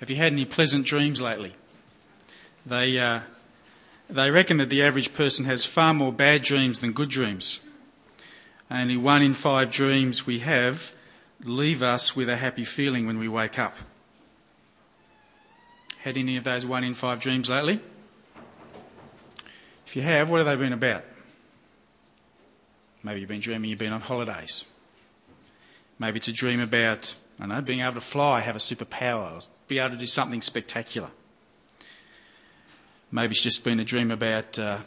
Have you had any pleasant dreams lately? They, uh, they reckon that the average person has far more bad dreams than good dreams. Only one in five dreams we have leave us with a happy feeling when we wake up. Had any of those one in five dreams lately? If you have, what have they been about? Maybe you've been dreaming you've been on holidays. Maybe it's a dream about, I don't know, being able to fly, have a superpower, be able to do something spectacular. Maybe it's just been a dream about uh,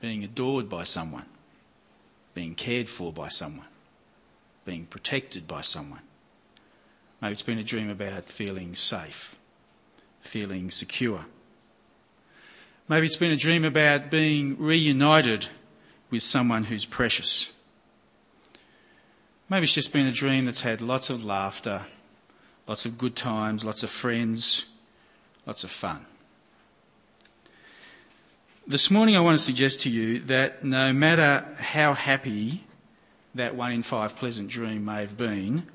being adored by someone, being cared for by someone, being protected by someone. Maybe it's been a dream about feeling safe, feeling secure. Maybe it's been a dream about being reunited with someone who's precious. Maybe it's just been a dream that's had lots of laughter lots of good times, lots of friends, lots of fun. This morning, I want to suggest to you that no matter how happy that one in five pleasant dream may have been,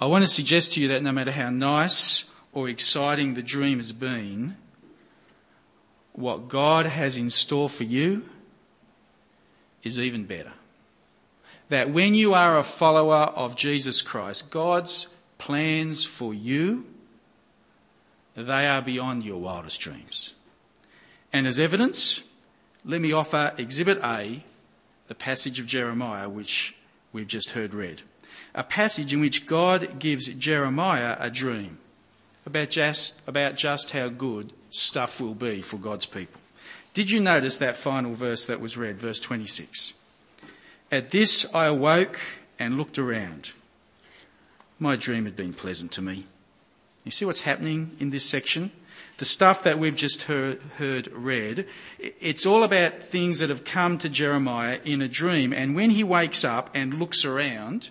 I want to suggest to you that no matter how nice or exciting the dream has been, what God has in store for you is even better. That when you are a follower of Jesus Christ, God's plans for you, they are beyond your wildest dreams. And as evidence, let me offer Exhibit A, the passage of Jeremiah which we've just heard read. A passage in which God gives Jeremiah a dream about just, about just how good stuff will be for God's people. Did you notice that final verse that was read, verse 26? At this I awoke and looked around my dream had been pleasant to me. You see what's happening in this section? The stuff that we've just heard, heard, read, it's all about things that have come to Jeremiah in a dream. And when he wakes up and looks around,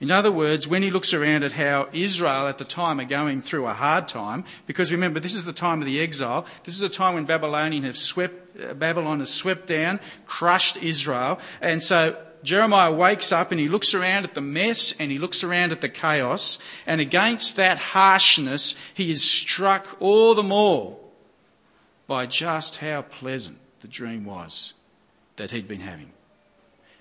in other words, when he looks around at how Israel at the time are going through a hard time, because remember, this is the time of the exile. This is a time when Babylonian have swept, uh, Babylon has swept down, crushed Israel. And so Jeremiah wakes up and he looks around at the mess and he looks around at the chaos. And against that harshness, he is struck all the more by just how pleasant the dream was that he'd been having.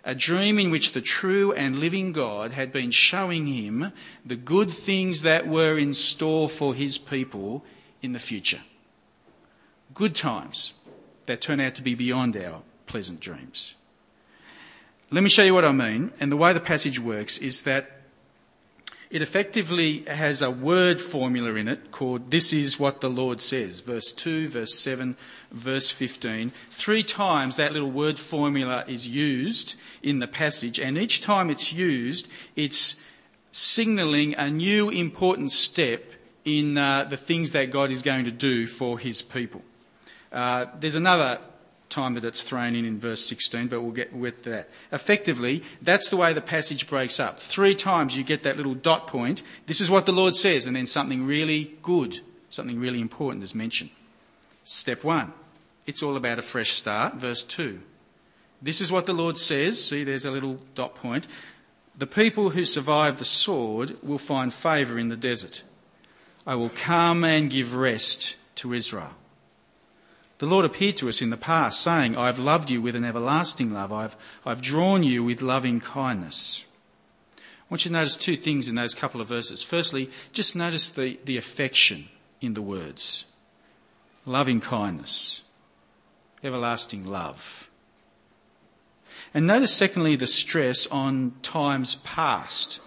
A dream in which the true and living God had been showing him the good things that were in store for his people in the future. Good times that turn out to be beyond our pleasant dreams. Let me show you what I mean. And the way the passage works is that it effectively has a word formula in it called This is what the Lord says. Verse 2, verse 7, verse 15. Three times that little word formula is used in the passage, and each time it's used, it's signaling a new important step in uh, the things that God is going to do for his people. Uh, there's another time that it's thrown in in verse 16, but we'll get with that. Effectively, that's the way the passage breaks up. Three times you get that little dot point. This is what the Lord says, and then something really good, something really important is mentioned. Step one, it's all about a fresh start. Verse 2. This is what the Lord says. See, there's a little dot point. The people who survive the sword will find favour in the desert. I will come and give rest to Israel. The Lord appeared to us in the past, saying, I have loved you with an everlasting love. I've, I've drawn you with loving kindness. I want you to notice two things in those couple of verses. Firstly, just notice the, the affection in the words loving kindness, everlasting love. And notice, secondly, the stress on times past.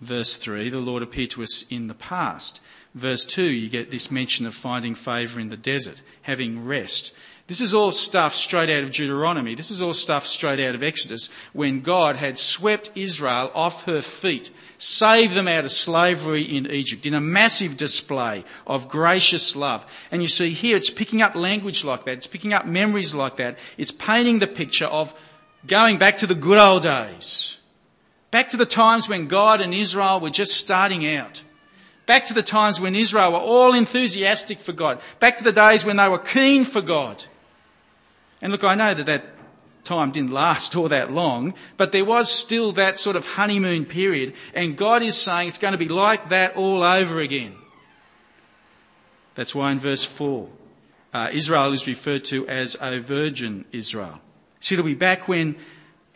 Verse 3 the Lord appeared to us in the past. Verse 2, you get this mention of finding favour in the desert, having rest. This is all stuff straight out of Deuteronomy. This is all stuff straight out of Exodus when God had swept Israel off her feet, saved them out of slavery in Egypt in a massive display of gracious love. And you see here it's picking up language like that. It's picking up memories like that. It's painting the picture of going back to the good old days. Back to the times when God and Israel were just starting out. Back to the times when Israel were all enthusiastic for God. Back to the days when they were keen for God. And look, I know that that time didn't last all that long, but there was still that sort of honeymoon period. And God is saying it's going to be like that all over again. That's why in verse 4, uh, Israel is referred to as a virgin Israel. See, it'll be back when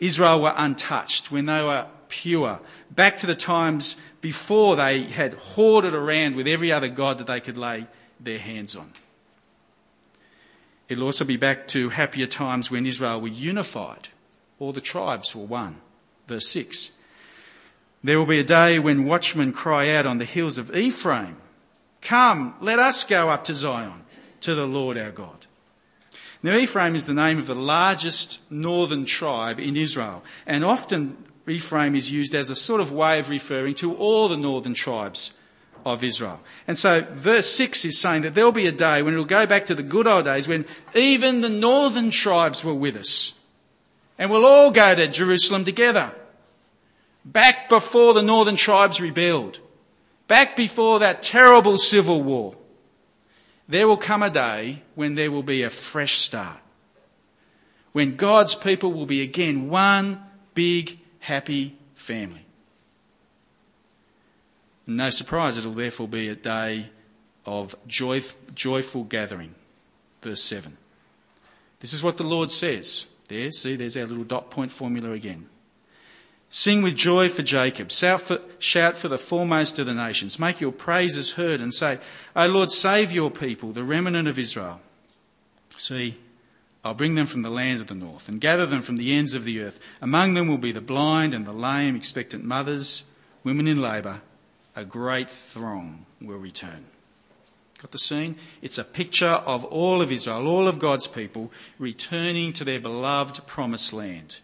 Israel were untouched, when they were pure, back to the times before they had hoarded around with every other god that they could lay their hands on. It'll also be back to happier times when Israel were unified, all the tribes were one. Verse 6. There will be a day when watchmen cry out on the hills of Ephraim, Come, let us go up to Zion, to the Lord our God. Now, Ephraim is the name of the largest northern tribe in Israel, and often Ephraim is used as a sort of way of referring to all the northern tribes of Israel. And so, verse 6 is saying that there'll be a day when it'll go back to the good old days when even the northern tribes were with us. And we'll all go to Jerusalem together. Back before the northern tribes rebelled. Back before that terrible civil war. There will come a day when there will be a fresh start. When God's people will be again one big, happy family. No surprise, it'll therefore be a day of joy, joyful gathering. Verse 7. This is what the Lord says. There, see, there's our little dot point formula again. Sing with joy for Jacob. Shout for, shout for, the foremost of the nations. Make your praises heard and say, O Lord, save your people, the remnant of Israel. See, I'll bring them from the land of the north and gather them from the ends of the earth. Among them will be the blind and the lame, expectant mothers, women in labour. A great throng will return. Got the scene? It's a picture of all of Israel, all of God's people, returning to their beloved promised land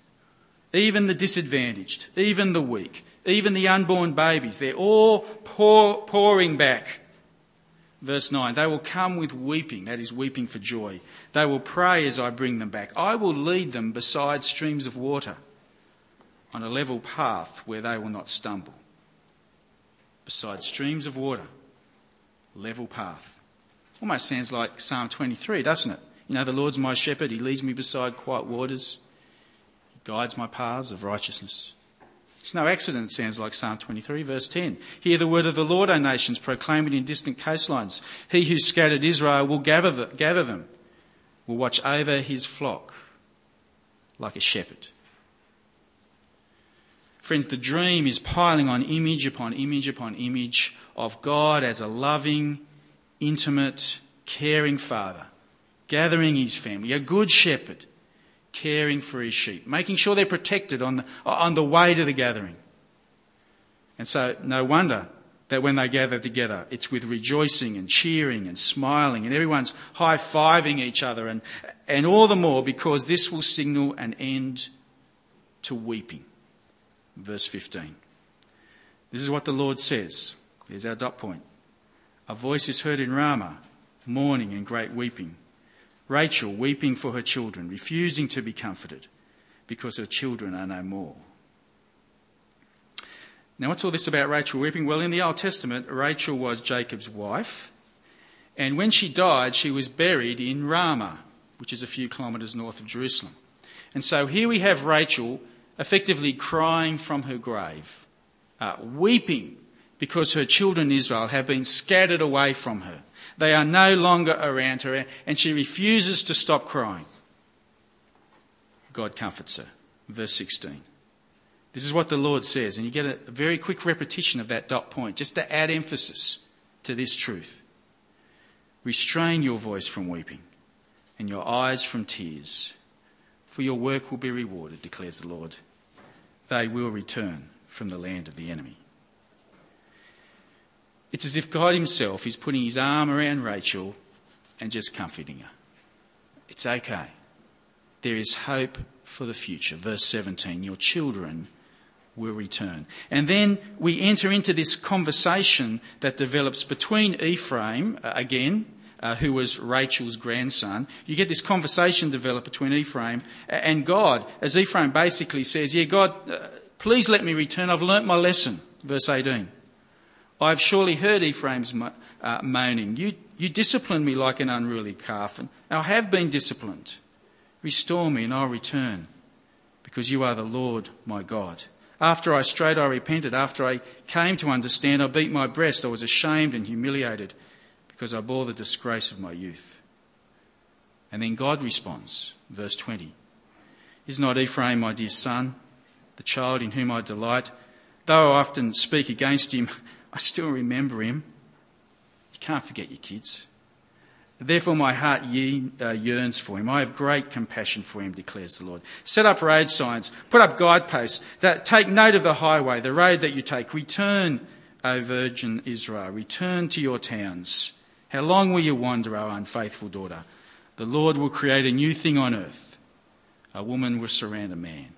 even the disadvantaged, even the weak, even the unborn babies, they're all pour, pouring back. Verse 9, they will come with weeping, that is, weeping for joy. They will pray as I bring them back. I will lead them beside streams of water on a level path where they will not stumble. Beside streams of water, level path. Almost sounds like Psalm 23, doesn't it? You know, the Lord's my shepherd, he leads me beside quiet waters he guides my paths of righteousness. It's no accident, it sounds like Psalm 23, verse 10. Hear the word of the Lord, O nations, proclaim it in distant coastlines. He who scattered Israel will gather, the, gather them, will watch over his flock like a shepherd. Friends, the dream is piling on image upon image upon image of God as a loving, intimate, caring father, gathering his family, a good shepherd caring for his sheep, making sure they're protected on the, on the way to the gathering. And so, no wonder that when they gather together, it's with rejoicing and cheering and smiling, and everyone's high fiving each other, and, and all the more because this will signal an end to weeping. Verse 15. This is what the Lord says. There's our dot point. A voice is heard in Ramah, mourning and great weeping. Rachel weeping for her children, refusing to be comforted because her children are no more. Now, what's all this about Rachel weeping? Well, in the Old Testament, Rachel was Jacob's wife, and when she died, she was buried in Ramah, which is a few kilometres north of Jerusalem. And so here we have Rachel effectively crying from her grave, uh, weeping because her children Israel have been scattered away from her. They are no longer around her, and she refuses to stop crying. God comforts her. Verse 16. This is what the Lord says, and you get a very quick repetition of that dot point just to add emphasis to this truth. Restrain your voice from weeping and your eyes from tears, for your work will be rewarded, declares the Lord. They will return from the land of the enemy. It's as if God Himself is putting His arm around Rachel and just comforting her. It's okay. There is hope for the future. Verse 17 Your children will return. And then we enter into this conversation that develops between Ephraim, uh, again, uh, who was Rachel's grandson. You get this conversation develop between Ephraim and God, as Ephraim basically says, Yeah, God, uh, please let me return. I've learnt my lesson. Verse 18. I have surely heard Ephraim's uh, moaning. You, you discipline me like an unruly calf, and I have been disciplined. Restore me, and I'll return, because you are the Lord my God. After I strayed, I repented. After I came to understand, I beat my breast. I was ashamed and humiliated because I bore the disgrace of my youth. And then God responds, verse 20 Is not Ephraim my dear son, the child in whom I delight? Though I often speak against him, I still remember him. You can't forget your kids. Therefore, my heart uh, yearns for him. I have great compassion for him, declares the Lord. Set up road signs, put up guideposts, that take note of the highway, the road that you take. Return, O virgin Israel, return to your towns. How long will you wander, O unfaithful daughter? The Lord will create a new thing on earth. A woman will surround a man.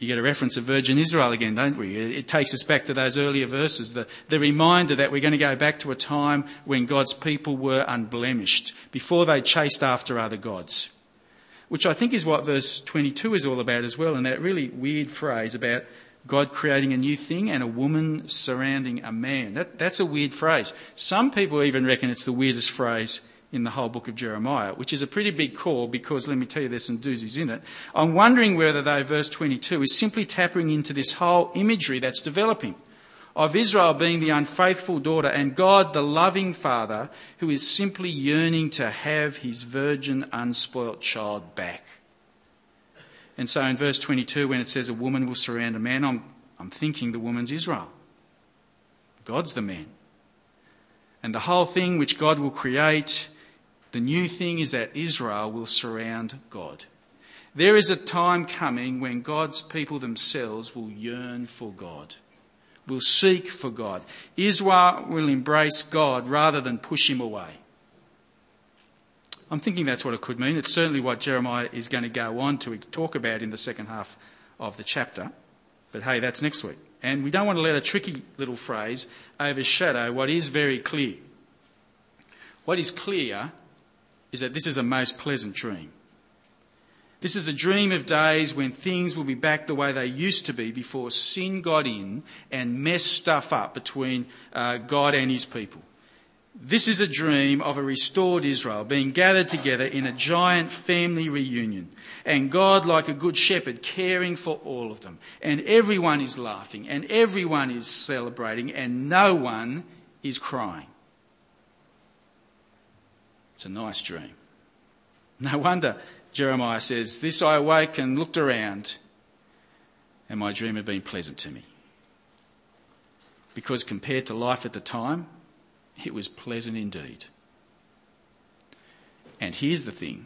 You get a reference of Virgin Israel again, don't we? It takes us back to those earlier verses, the, the reminder that we're going to go back to a time when God's people were unblemished, before they chased after other gods. Which I think is what verse 22 is all about as well, and that really weird phrase about God creating a new thing and a woman surrounding a man. That, that's a weird phrase. Some people even reckon it's the weirdest phrase in the whole book of Jeremiah, which is a pretty big call because let me tell you, there's some doozies in it. I'm wondering whether, though, verse 22 is simply tapping into this whole imagery that's developing of Israel being the unfaithful daughter and God, the loving father, who is simply yearning to have his virgin, unspoilt child back. And so in verse 22, when it says a woman will surround a man, I'm, I'm thinking the woman's Israel. God's the man. And the whole thing which God will create the new thing is that Israel will surround God. There is a time coming when God's people themselves will yearn for God, will seek for God. Israel will embrace God rather than push him away. I'm thinking that's what it could mean. It's certainly what Jeremiah is going to go on to talk about in the second half of the chapter. But hey, that's next week. And we don't want to let a tricky little phrase overshadow what is very clear. What is clear is that this is a most pleasant dream. This is a dream of days when things will be back the way they used to be before sin got in and messed stuff up between uh, God and his people. This is a dream of a restored Israel being gathered together in a giant family reunion, and God, like a good shepherd, caring for all of them. And everyone is laughing, and everyone is celebrating, and no one is crying. It's a nice dream. No wonder Jeremiah says, This I awoke and looked around, and my dream had been pleasant to me. Because compared to life at the time, it was pleasant indeed. And here's the thing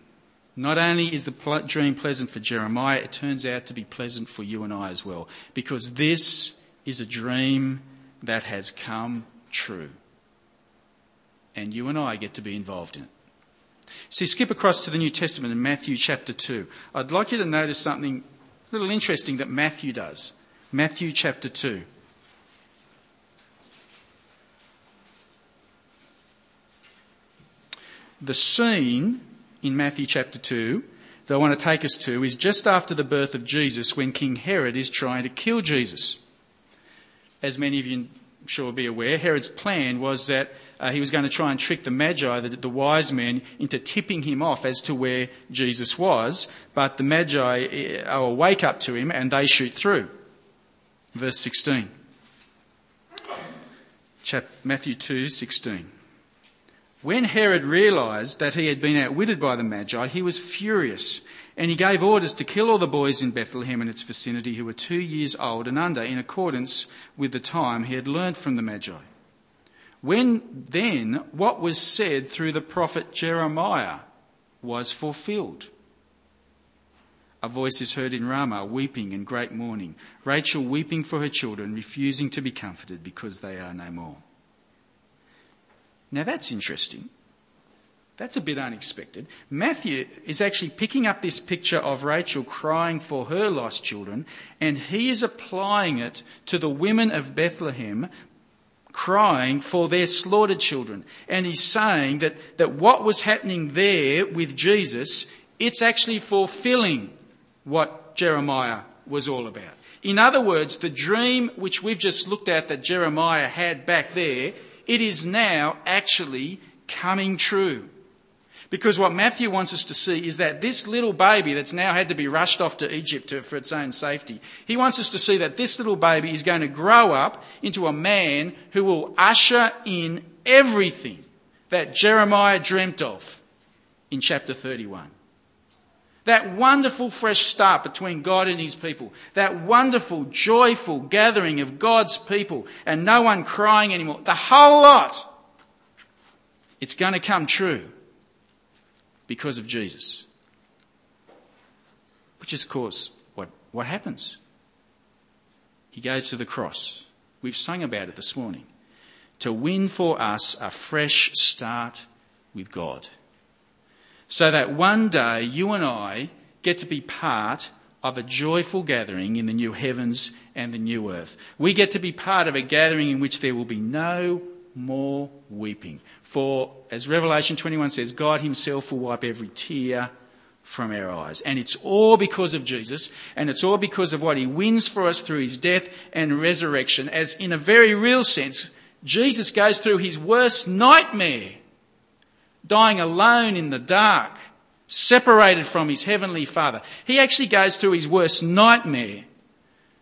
not only is the dream pleasant for Jeremiah, it turns out to be pleasant for you and I as well. Because this is a dream that has come true. And you and I get to be involved in it. See, skip across to the New Testament in Matthew chapter 2. I'd like you to notice something a little interesting that Matthew does. Matthew chapter 2. The scene in Matthew chapter 2 that I want to take us to is just after the birth of Jesus when King Herod is trying to kill Jesus. As many of you I'm sure be aware, Herod's plan was that uh, he was going to try and trick the Magi, the, the, wise men, into tipping him off as to where Jesus was. But the Magi uh, awake up to him and they shoot through. Verse 16. Chap- Matthew 2 16. When Herod realised that he had been outwitted by the Magi, he was furious and he gave orders to kill all the boys in Bethlehem and its vicinity who were two years old and under, in accordance with the time he had learned from the Magi. When then what was said through the prophet Jeremiah was fulfilled. A voice is heard in Ramah, weeping and great mourning, Rachel weeping for her children, refusing to be comforted because they are no more. Now that's interesting. That's a bit unexpected. Matthew is actually picking up this picture of Rachel crying for her lost children, and he is applying it to the women of Bethlehem crying for their slaughtered children. And he's saying that, that what was happening there with Jesus, it's actually fulfilling what Jeremiah was all about. In other words, the dream which we've just looked at that Jeremiah had back there, it is now actually coming true. Because what Matthew wants us to see is that this little baby that's now had to be rushed off to Egypt to, for its own safety, he wants us to see that this little baby is going to grow up into a man who will usher in everything that Jeremiah dreamt of in chapter 31. That wonderful fresh start between God and his people. That wonderful, joyful gathering of God's people and no one crying anymore. The whole lot. It's going to come true because of Jesus. Which is, of course, what, what happens. He goes to the cross. We've sung about it this morning. To win for us a fresh start with God. So that one day you and I get to be part of a joyful gathering in the new heavens and the new earth. We get to be part of a gathering in which there will be no more weeping. For, as Revelation 21 says, God Himself will wipe every tear from our eyes. And it's all because of Jesus, and it's all because of what He wins for us through His death and resurrection, as in a very real sense, Jesus goes through His worst nightmare, dying alone in the dark, separated from His Heavenly Father. He actually goes through His worst nightmare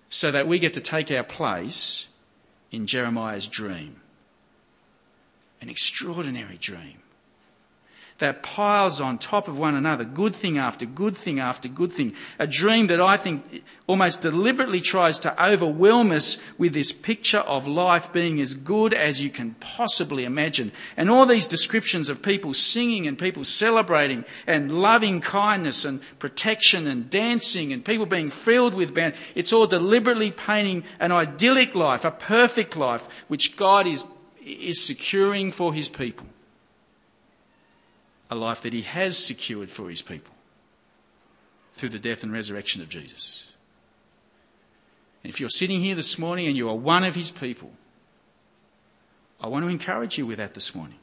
so that we get to take our place in Jeremiah's dream an extraordinary dream that piles on top of one another, good thing after good thing after good thing. A dream that I think almost deliberately tries to overwhelm us with this picture of life being as good as you can possibly imagine. And all these descriptions of people singing and people celebrating and loving kindness and protection and dancing and people being filled with band. It's all deliberately painting an idyllic life, a perfect life, which God is is securing for his people a life that he has secured for his people through the death and resurrection of Jesus. And if you're sitting here this morning and you are one of his people, I want to encourage you with that this morning.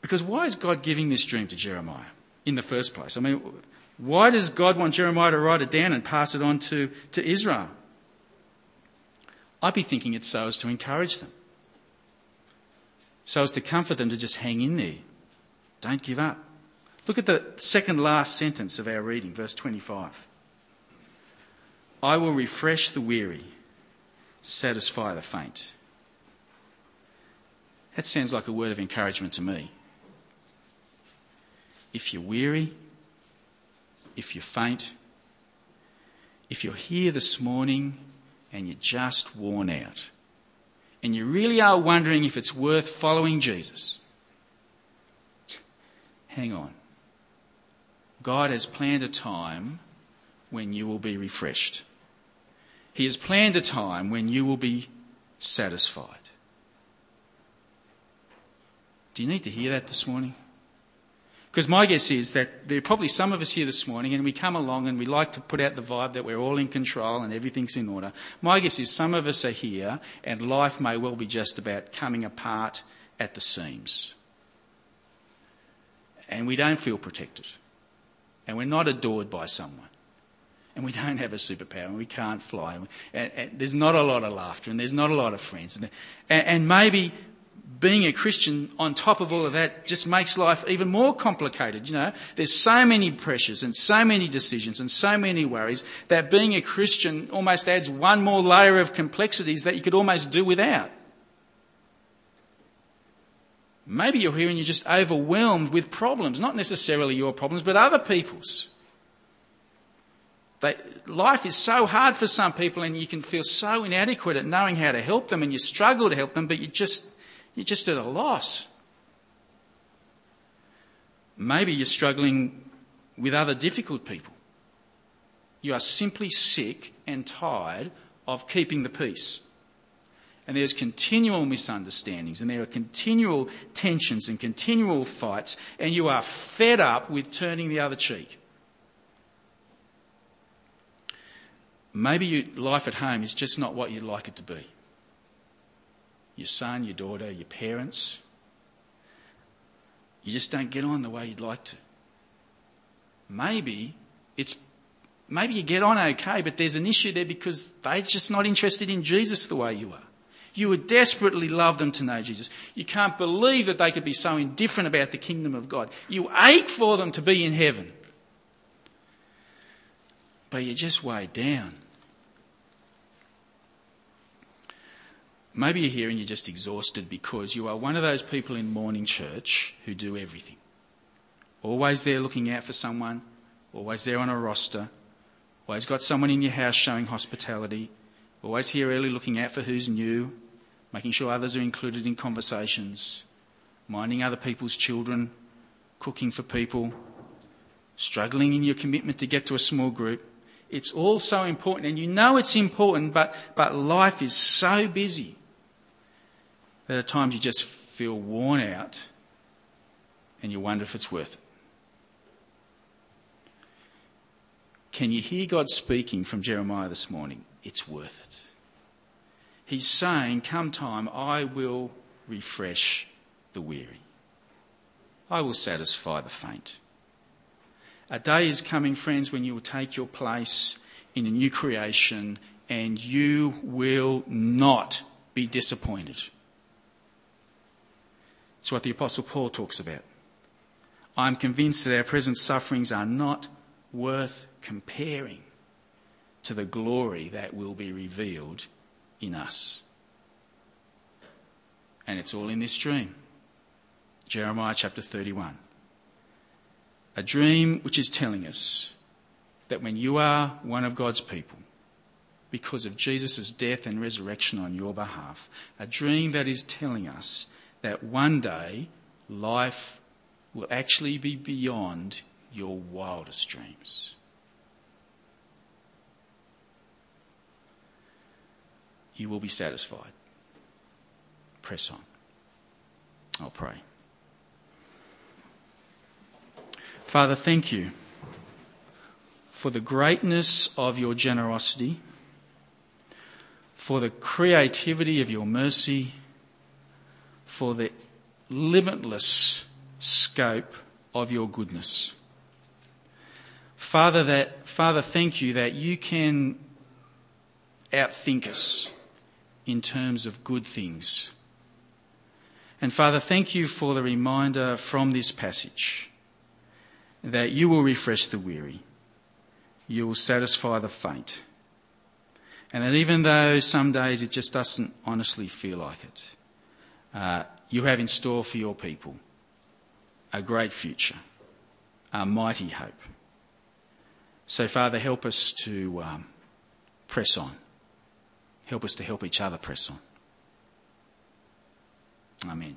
Because why is God giving this dream to Jeremiah in the first place? I mean, why does God want Jeremiah to write it down and pass it on to, to Israel? I'd be thinking it's so as to encourage them, so as to comfort them to just hang in there. Don't give up. Look at the second last sentence of our reading, verse 25. I will refresh the weary, satisfy the faint. That sounds like a word of encouragement to me. If you're weary, if you're faint, if you're here this morning and you're just worn out, and you really are wondering if it's worth following Jesus, hang on. God has planned a time when you will be refreshed. He has planned a time when you will be satisfied. Do you need to hear that this morning? Because my guess is that there are probably some of us here this morning and we come along and we like to put out the vibe that we're all in control and everything's in order. My guess is some of us are here and life may well be just about coming apart at the seams. And we don't feel protected. And we're not adored by someone. And we don't have a superpower and we can't fly. And, and there's not a lot of laughter and there's not a lot of friends. And, and maybe being a Christian on top of all of that just makes life even more complicated. You know, there's so many pressures and so many decisions and so many worries that being a Christian almost adds one more layer of complexities that you could almost do without. Maybe you're here and you're just overwhelmed with problems, not necessarily your problems, but other people's. They, life is so hard for some people, and you can feel so inadequate at knowing how to help them, and you struggle to help them, but you just you're just at a loss. Maybe you're struggling with other difficult people. You are simply sick and tired of keeping the peace. And there's continual misunderstandings, and there are continual tensions and continual fights, and you are fed up with turning the other cheek. Maybe you, life at home is just not what you'd like it to be your son, your daughter, your parents. You just don't get on the way you'd like to. Maybe it's maybe you get on okay, but there's an issue there because they're just not interested in Jesus the way you are. You would desperately love them to know Jesus. You can't believe that they could be so indifferent about the kingdom of God. You ache for them to be in heaven. But you're just weighed down maybe you're here and you're just exhausted because you are one of those people in morning church who do everything. Always there looking out for someone, always there on a roster, always got someone in your house showing hospitality, always here early looking out for who's new, making sure others are included in conversations, minding other people's children, cooking for people, struggling in your commitment to get to a small group. It's all so important, and you know it's important, but, but life is so busy that at times you just feel worn out and you wonder if it's worth it. Can you hear God speaking from Jeremiah this morning? It's worth it. He's saying, Come time, I will refresh the weary, I will satisfy the faint. A day is coming, friends, when you will take your place in a new creation and you will not be disappointed. It's what the Apostle Paul talks about. I'm convinced that our present sufferings are not worth comparing to the glory that will be revealed in us. And it's all in this dream. Jeremiah chapter 31. A dream which is telling us that when you are one of God's people, because of Jesus' death and resurrection on your behalf, a dream that is telling us that one day life will actually be beyond your wildest dreams. You will be satisfied. Press on. I'll pray. Father, thank you for the greatness of your generosity, for the creativity of your mercy, for the limitless scope of your goodness. Father, that, Father, thank you that you can outthink us in terms of good things. And Father, thank you for the reminder from this passage that you will refresh the weary, you will satisfy the faint, and that even though some days it just doesn't honestly feel like it, uh, you have in store for your people a great future, a mighty hope. So, Father, help us to um, press on. Help us to help each other press on. Amen.